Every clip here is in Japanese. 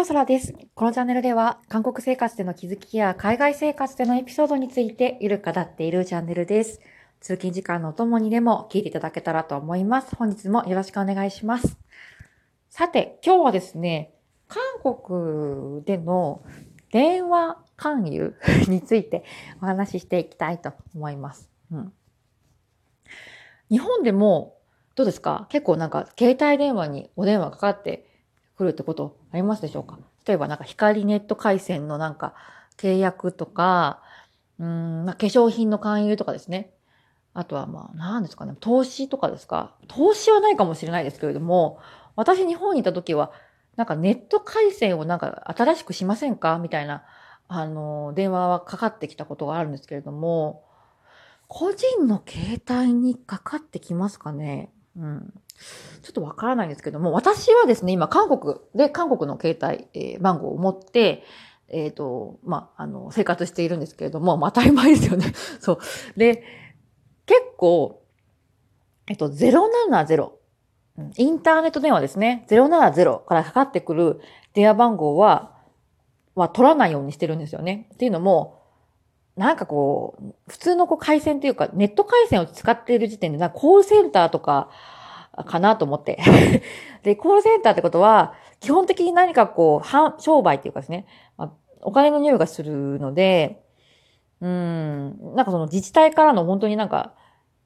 ローソラです。このチャンネルでは、韓国生活での気づきや海外生活でのエピソードについてゆるく語っているチャンネルです。通勤時間のお供にでも聞いていただけたらと思います。本日もよろしくお願いします。さて、今日はですね、韓国での電話勧誘についてお話ししていきたいと思います。うん、日本でもどうですか？結構なんか携帯電話にお電話かかってくるってことありますでしょうか？例えばなんか光ネット回線のなんか契約とか、うん、まあ、化粧品の勧誘とかですね。あとはまあ何ですかね、投資とかですか？投資はないかもしれないですけれども、私日本にいた時は、なんかネット回線をなんか新しくしませんか？みたいな、あの、電話はかかってきたことがあるんですけれども、個人の携帯にかかってきますかね？うん。ちょっとわからないんですけども、私はですね、今、韓国で、韓国の携帯、えー、番号を持って、えっ、ー、と、まあ、あの、生活しているんですけれども、まあ、当たり前ですよね。そう。で、結構、えっと、070、インターネット電話ですね。070からかかってくる電話番号は、は取らないようにしてるんですよね。っていうのも、なんかこう、普通のこう回線っていうか、ネット回線を使っている時点で、なんかコールセンターとか、かなと思って。で、コールセンターってことは、基本的に何かこう、商売っていうかですね、まあ、お金の匂いがするので、うん、なんかその自治体からの本当になんか、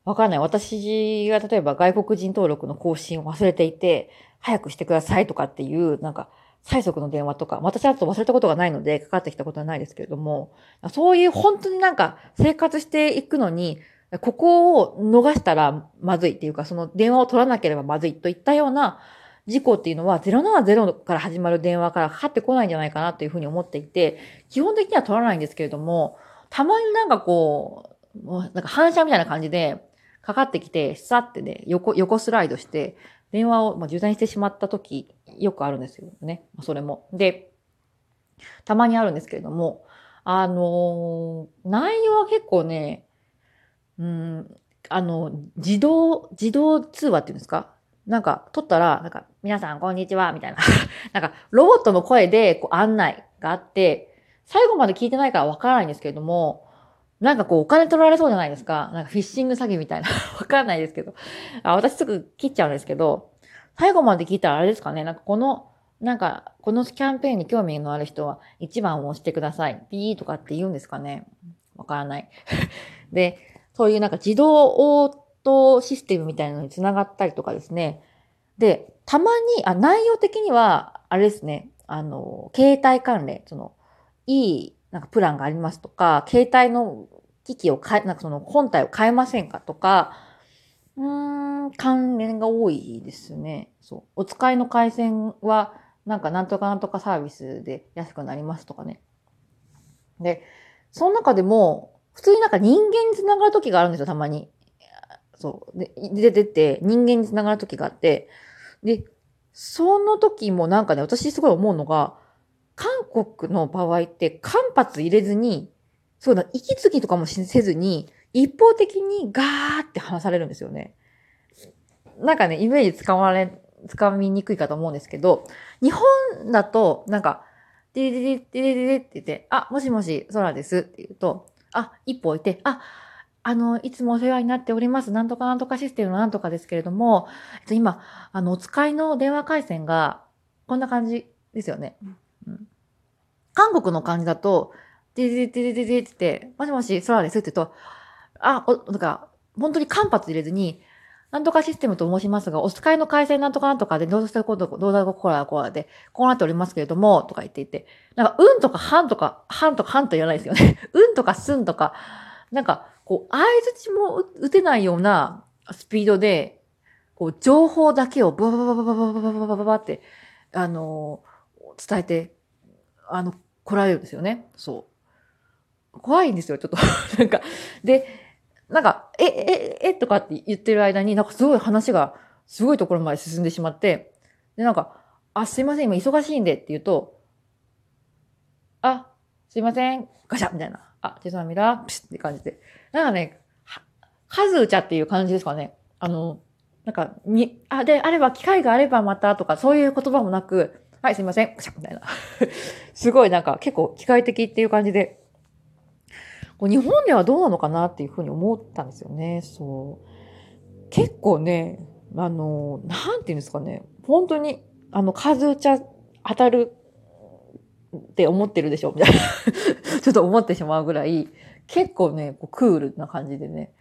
わかんない。私が例えば外国人登録の更新を忘れていて、早くしてくださいとかっていう、なんか、最速の電話とか、私はちょっと忘れたことがないので、かかってきたことはないですけれども、そういう本当になんか生活していくのに、ここを逃したらまずいっていうか、その電話を取らなければまずいといったような事故っていうのは070から始まる電話からかかってこないんじゃないかなというふうに思っていて、基本的には取らないんですけれども、たまになんかこう、もうなんか反射みたいな感じでかかってきて、さってね、横、横スライドして、電話を受信してしまった時、よくあるんですよね。それも。で、たまにあるんですけれども、あのー、内容は結構ね、うん、あの、自動、自動通話っていうんですか？なんか、撮ったら、なんか、皆さん、こんにちは、みたいな。なんか、ロボットの声で、こう、案内があって、最後まで聞いてないからわからないんですけれども、なんかこう、お金取られそうじゃないですか？なんか、フィッシング詐欺みたいな。わかんないですけど。あ私すぐ切っちゃうんですけど、最後まで聞いたらあれですかね？なんか、この、なんか、このキャンペーンに興味のある人は、1番を押してください。ピーとかって言うんですかね？わからない。で、そういうなんか自動応答システムみたいなのにつながったりとかですね。で、たまに、あ、内容的には、あれですね、あの、携帯関連、その、いい、なんかプランがありますとか、携帯の機器を変え、なんかその本体を変えませんかとか、うーん、関連が多いですね。そう。お使いの回線は、なんかなんとかなんとかサービスで安くなりますとかね。で、その中でも、普通になんか人間につながる時があるんですよ、たまに。そう。で、出てって人間につながる時があって。で、その時もなんかね、私すごい思うのが、韓国の場合って間髪入れずに、そうだ、息継ぎとかもせずに、一方的にガーって話されるんですよね。なんかね、イメージつかまれ、つかみにくいかと思うんですけど、日本だと、なんか、ディディディディディディって言って、あ、もしもし、空ですって言うと、あ、一歩置いて、あ、あの、いつもお世話になっております。なんとかなんとかシステムのなんとかですけれども、えっと、今、あの、お使いの電話回線が、こんな感じですよね。うん、韓国の感じだと、ディディディディディって、もしもし、空ですって言うと、あ、お、なんか、本当に間髪入れずに、なんとかシステムと申しますが、お使いの回線なんとかなんとかで、どうしたこと、どうだこうだこうだで、こうなっておりますけれども、とか言っていて、なんか、うんとかはんとか、はんとかはんと言わないですよね。うんとかすんとか、なんか、こう、相づちも打てないようなスピードで、こう、情報だけをババババババババババババって、あの伝えて、あの、来られるんですよね。そう。怖いんですよ、ちょっと。なんか、で、なんか、え、え、え、とかって言ってる間に、なんかすごい話が、すごいところまで進んでしまって、で、なんか、あ、すいません、今忙しいんでって言うと、あ、すいません、ガシャみたいな。あ、手様見ら、プシッって感じで。なんかね、は数打ちゃっていう感じですかね。あの、なんか、に、あ、で、あれば、機会があればまたとか、そういう言葉もなく、はい、すいません。ガシャみたいな。すごいなんか結構機械的っていう感じで、こう日本ではどうなのかなっていうふうに思ったんですよね。そう。結構ね、あの、なんていうんですかね。本当に、あの、数打ちゃ当たるって思ってるでしょみたいな。ちょっと思ってしまうぐらい、結構ね、こうクールな感じでね。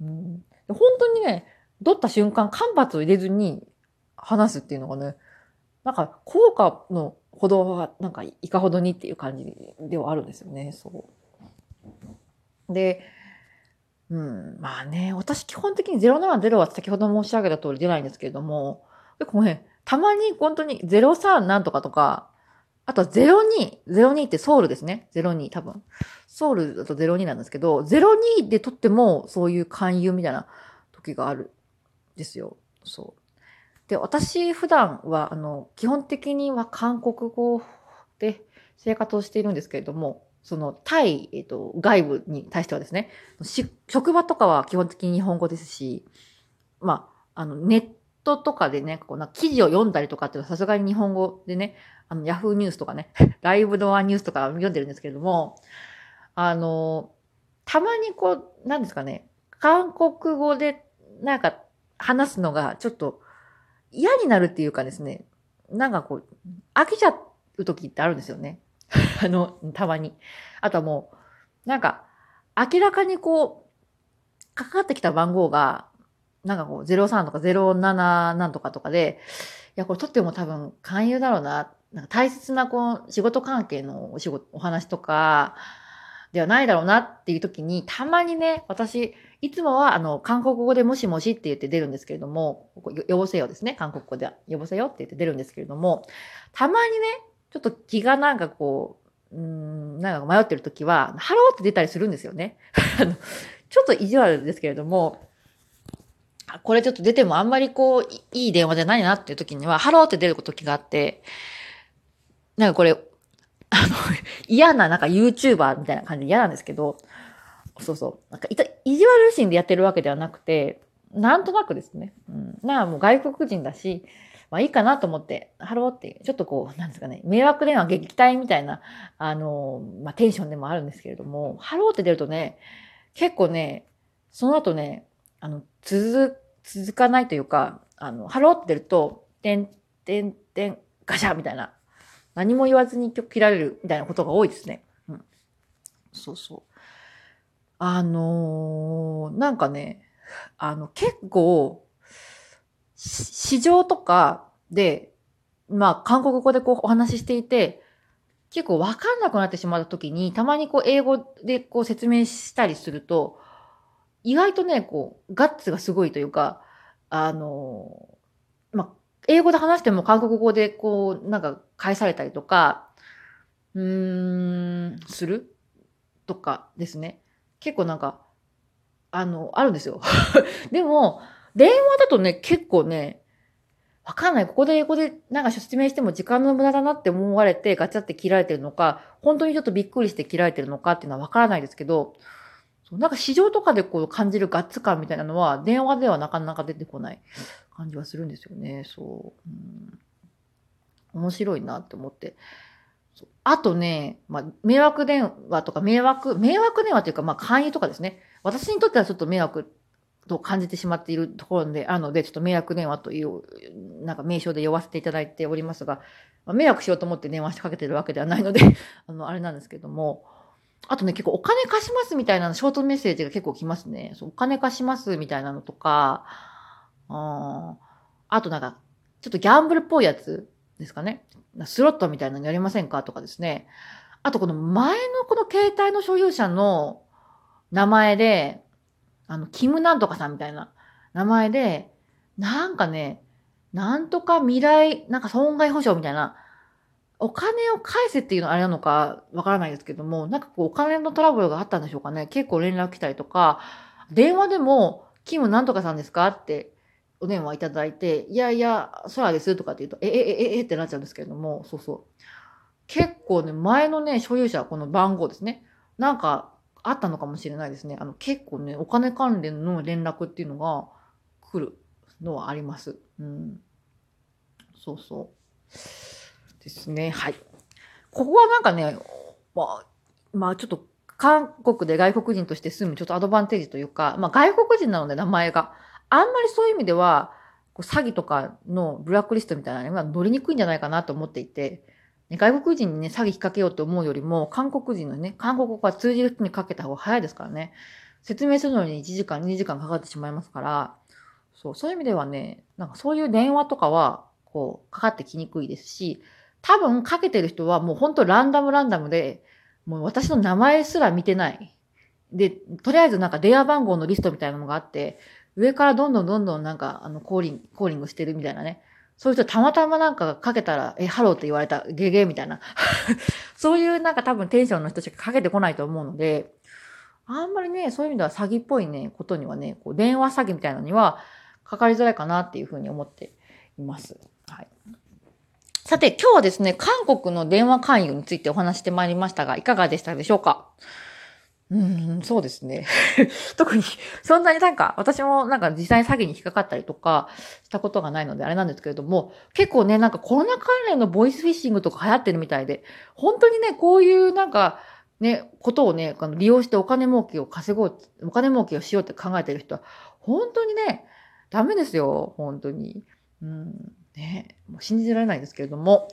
うん、本当にね、取った瞬間、間髪を入れずに話すっていうのがね、なんか効果のほどは、なんかいかほどにっていう感じではあるんですよね、そう。で、うん、まあね、私基本的に070は先ほど申し上げた通り出ないんですけれども、結構ね、たまに本当に03なんとかとか、あとは02、02ってソウルですね。02多分。ソウルだと02なんですけど、02でとってもそういう勧誘みたいな時があるんですよ。そう。で、私普段は、あの、基本的には韓国語で生活をしているんですけれども、その対、えっ、と、外部に対してはですね、職場とかは基本的に日本語ですし、まあ、あの、ネットとかでね、こうな記事を読んだりとかっていうのはさすがに日本語でね、あの、ヤフーニュースとかね、ライブドアニュースとか読んでるんですけれども、あの、たまにこう、なんですかね、韓国語でなんか話すのがちょっと嫌になるっていうかですね、なんかこう、飽きちゃう時ってあるんですよね。あの、たまに。あとはもう、なんか、明らかにこう、かかってきた番号が、なんかこう、03とか07なんとかとかで、いや、これ取っても多分勧誘だろうな。なんか大切なこう、仕事関係のお仕事、お話とか、ではないだろうなっていう時に、たまにね、私、いつもは、あの、韓国語でもしもしって言って出るんですけれども、ここ여보세요ですね。韓国語では여보세요って言って出るんですけれども、たまにね、ちょっと気がなんかこう、うん、なんか迷ってる時は、ハローって出たりするんですよね。あの、ちょっと意地悪ですけれども、これちょっと出てもあんまりこう、いい電話じゃないなっていう時には、ハローって出る時があって、なんかこれ、あの、嫌な、なんか YouTuber みたいな感じで嫌なんですけど、そうそう。なんか、意地悪心でやってるわけではなくて、なんとなくですね。うん。なあ、もう外国人だし、まあいいかなと思って、ハローって、ちょっとこう、なんですかね、迷惑電話撃退みたいな、あの、まあテンションでもあるんですけれども、ハローって出るとね、結構ね、その後ね、あの、続、続かないというか、あの、ハローって出ると、てん、てん、てん、ガシャみたいな、何も言わずに曲切られるみたいなことが多いですね。うん。そうそう。あのー、なんかね、あの、結構、市場とかで、まあ、韓国語でこうお話ししていて、結構わかんなくなってしまった時に、たまにこう英語でこう説明したりすると、意外とね、こう、ガッツがすごいというか、あの、まあ、英語で話しても韓国語でこう、なんか返されたりとか、うーん、する？とかですね。結構なんか、あの、あるんですよ。でも、電話だとね、結構ね、わかんない。ここで英語でなんか説明しても時間の無駄だなって思われてガチャって切られてるのか、本当にちょっとびっくりして切られてるのかっていうのはわからないですけど、なんか市場とかでこう感じるガッツ感みたいなのは電話ではなかなか出てこない感じはするんですよね。そう。うん、面白いなって思って。あとね、まあ、迷惑電話とか迷惑、迷惑電話というか、まあ、勧誘とかですね。私にとってはちょっと迷惑と感じてしまっているところであるので、ちょっと迷惑電話という、なんか名称で呼ばせていただいておりますが、まあ、迷惑しようと思って電話しかけてるわけではないので あの、あれなんですけども、あとね、結構お金貸しますみたいなショートメッセージが結構来ますね。そうお金貸しますみたいなのとか、ああとなんか、ちょっとギャンブルっぽいやつですかね。スロットみたいなのやりませんかとかですね。あとこの前のこの携帯の所有者の名前で、あの、キムなんとかさんみたいな名前で、なんかね、なんとか未来、なんか損害保証みたいな、お金を返せっていうのはあれなのかわからないですけども、なんかこうお金のトラブルがあったんでしょうかね。結構連絡来たりとか、電話でも、キムなんとかさんですかってお電話いただいて、いやいや、空ですとかって言うと、え、え、え、え、ってなっちゃうんですけれども、そうそう。結構ね、前のね、所有者、この番号ですね。なんか、あったのかもしれないですね。あの、結構ね、お金関連の連絡っていうのが来るのはあります。うん。そうそう。ですね。はい。ここはなんかね、まあ、まあちょっと韓国で外国人として住むちょっとアドバンテージというか、まあ外国人なので名前が。あんまりそういう意味では、こう詐欺とかのブラックリストみたいなのが乗りにくいんじゃないかなと思っていて、ね外国人にね、詐欺引っ掛けようと思うよりも、韓国人のね、韓国語が通じる人にかけた方が早いですからね。説明するのに1時間、2時間かかってしまいますから、そう、そういう意味ではね、なんかそういう電話とかは、こう、かかってきにくいですし、多分かけてる人はもうほんとランダムランダムで、もう私の名前すら見てない。で、とりあえずなんか電話番号のリストみたいなのがあって、上からどんどんどんどんなんか、あの、 calling、calling してるみたいなね。そういう人たまたまなんかかけたら、え、ハローって言われた、ゲゲみたいな。そういうなんか多分テンションの人しかかけてこないと思うので、あんまりね、そういう意味では詐欺っぽいね、ことにはね、こう電話詐欺みたいなのにはかかりづらいかなっていうふうに思っています。はい。さて、今日はですね、韓国の電話勧誘についてお話してまいりましたが、いかがでしたでしょうか？うん、そうですね。特に、そんなになんか、私もなんか実際に詐欺に引っかかったりとかしたことがないのであれなんですけれども、結構ね、なんかコロナ関連のボイスフィッシングとか流行ってるみたいで、本当にね、こういうなんか、ね、ことをね、利用してお金儲けを稼ごう、お金儲けをしようって考えてる人は、本当にね、ダメですよ、本当に。うん、ね、もう信じられないんですけれども、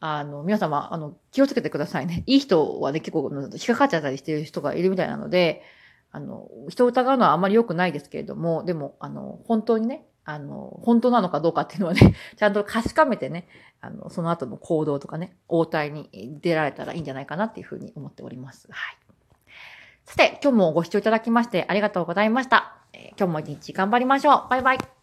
あの、皆様、あの、気をつけてくださいね。いい人はね、結構、引っかかっちゃったりしてる人がいるみたいなので、あの、人を疑うのはあまり良くないですけれども、でも、あの、本当にね、あの、本当なのかどうかっていうのはね、ちゃんと確かめてね、あの、その後の行動とかね、応対に出られたらいいんじゃないかなっていうふうに思っております。はい。さて、今日もご視聴いただきましてありがとうございました。えー、今日も一日頑張りましょう。バイバイ。